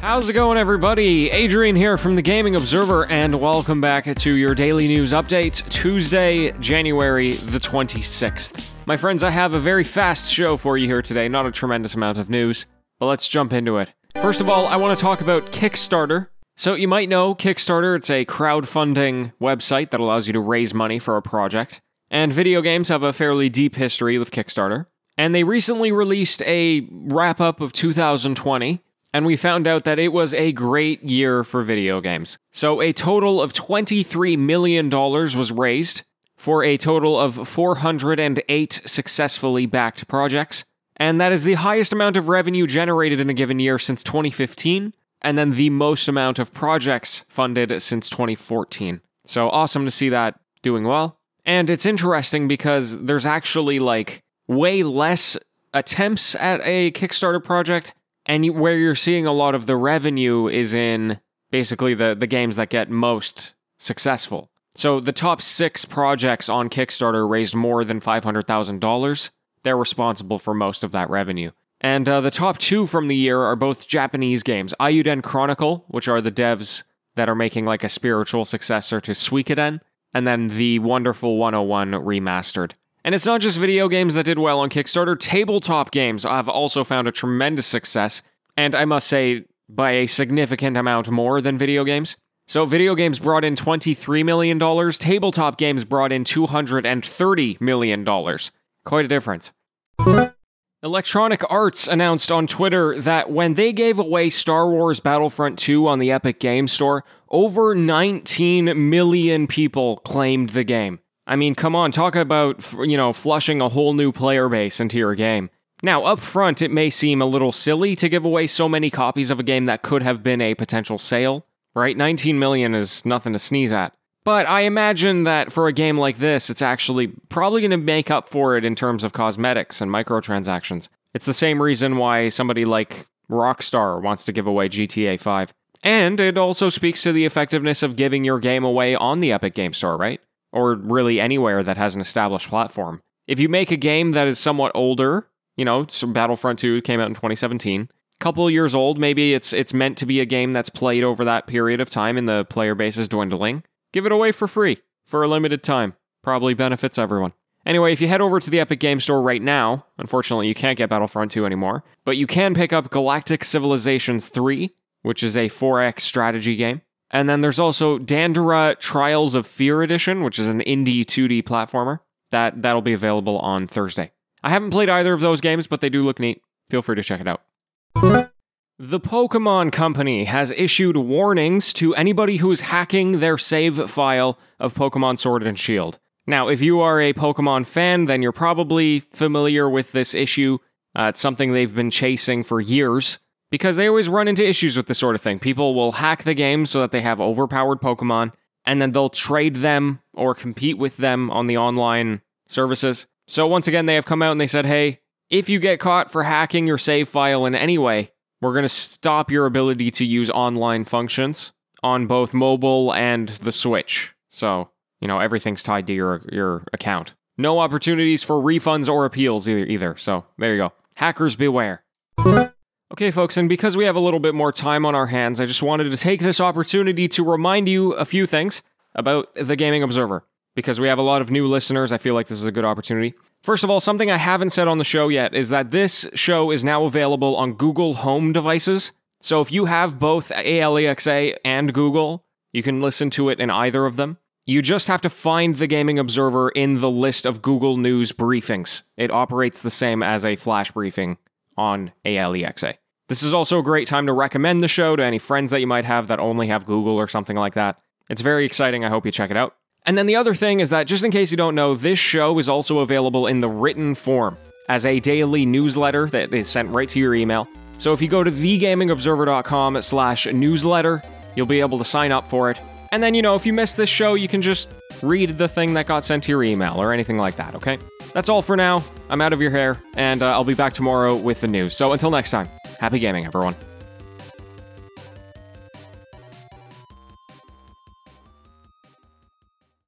How's it going, everybody? Adrian here from the Gaming Observer, and welcome back to your daily news update, Tuesday, January the 26th. My friends, I have a very fast show for you here today, not a tremendous amount of news, but let's jump into it. First of all, I want to talk about Kickstarter. So, you might know Kickstarter, it's a crowdfunding website that allows you to raise money for a project. And video games have a fairly deep history with Kickstarter. And they recently released a wrap up of 2020 and we found out that it was a great year for video games. So, a total of $23 million was raised for a total of 408 successfully backed projects. And that is the highest amount of revenue generated in a given year since 2015, and then the most amount of projects funded since 2014. So, awesome to see that doing well. And it's interesting because there's actually like way less attempts at a Kickstarter project and where you're seeing a lot of the revenue is in basically the the games that get most successful. So the top six projects on Kickstarter raised more than five hundred thousand dollars. They're responsible for most of that revenue. And uh, the top two from the year are both Japanese games: Eiyuden Chronicle, which are the devs that are making like a spiritual successor to Suikoden, and then the Wonderful 101 remastered. And it's not just video games that did well on Kickstarter, tabletop games have also found a tremendous success, and I must say, by a significant amount more than video games. So, video games brought in $23 million, tabletop games brought in $230 million. Quite a difference. Electronic Arts announced on Twitter that when they gave away Star Wars Battlefront 2 on the Epic Game Store, over 19 million people claimed the game. I mean, come on, talk about, you know, flushing a whole new player base into your game. Now, up front, it may seem a little silly to give away so many copies of a game that could have been a potential sale, right? 19 million is nothing to sneeze at. But I imagine that for a game like this, it's actually probably going to make up for it in terms of cosmetics and microtransactions. It's the same reason why somebody like Rockstar wants to give away GTA 5. And it also speaks to the effectiveness of giving your game away on the Epic Game Store, right? Or really anywhere that has an established platform. If you make a game that is somewhat older, you know, Battlefront 2 came out in 2017, couple years old, maybe it's it's meant to be a game that's played over that period of time and the player base is dwindling. Give it away for free for a limited time. Probably benefits everyone. Anyway, if you head over to the Epic Game Store right now, unfortunately you can't get Battlefront 2 anymore, but you can pick up Galactic Civilizations 3, which is a 4X strategy game. And then there's also Dandara Trials of Fear Edition, which is an indie 2D platformer. That that'll be available on Thursday. I haven't played either of those games, but they do look neat. Feel free to check it out. The Pokemon Company has issued warnings to anybody who is hacking their save file of Pokemon Sword and Shield. Now, if you are a Pokemon fan, then you're probably familiar with this issue. Uh, it's something they've been chasing for years because they always run into issues with this sort of thing. People will hack the game so that they have overpowered Pokemon, and then they'll trade them or compete with them on the online services. So once again, they have come out and they said, hey, if you get caught for hacking your save file in any way, we're going to stop your ability to use online functions on both mobile and the Switch. So, you know, everything's tied to your your account. No opportunities for refunds or appeals either either. So, there you go. Hackers beware. Okay, folks, and because we have a little bit more time on our hands, I just wanted to take this opportunity to remind you a few things about the Gaming Observer. Because we have a lot of new listeners, I feel like this is a good opportunity. First of all, something I haven't said on the show yet is that this show is now available on Google Home devices. So if you have both ALEXA and Google, you can listen to it in either of them. You just have to find the Gaming Observer in the list of Google News briefings. It operates the same as a flash briefing on ALEXA. This is also a great time to recommend the show to any friends that you might have that only have Google or something like that. It's very exciting. I hope you check it out. And then the other thing is that, just in case you don't know, this show is also available in the written form as a daily newsletter that is sent right to your email. So if you go to thegamingobserver.com slash newsletter, you'll be able to sign up for it. And then, you know, if you miss this show, you can just read the thing that got sent to your email or anything like that, okay? That's all for now. I'm out of your hair, and uh, I'll be back tomorrow with the news. So until next time, happy gaming, everyone.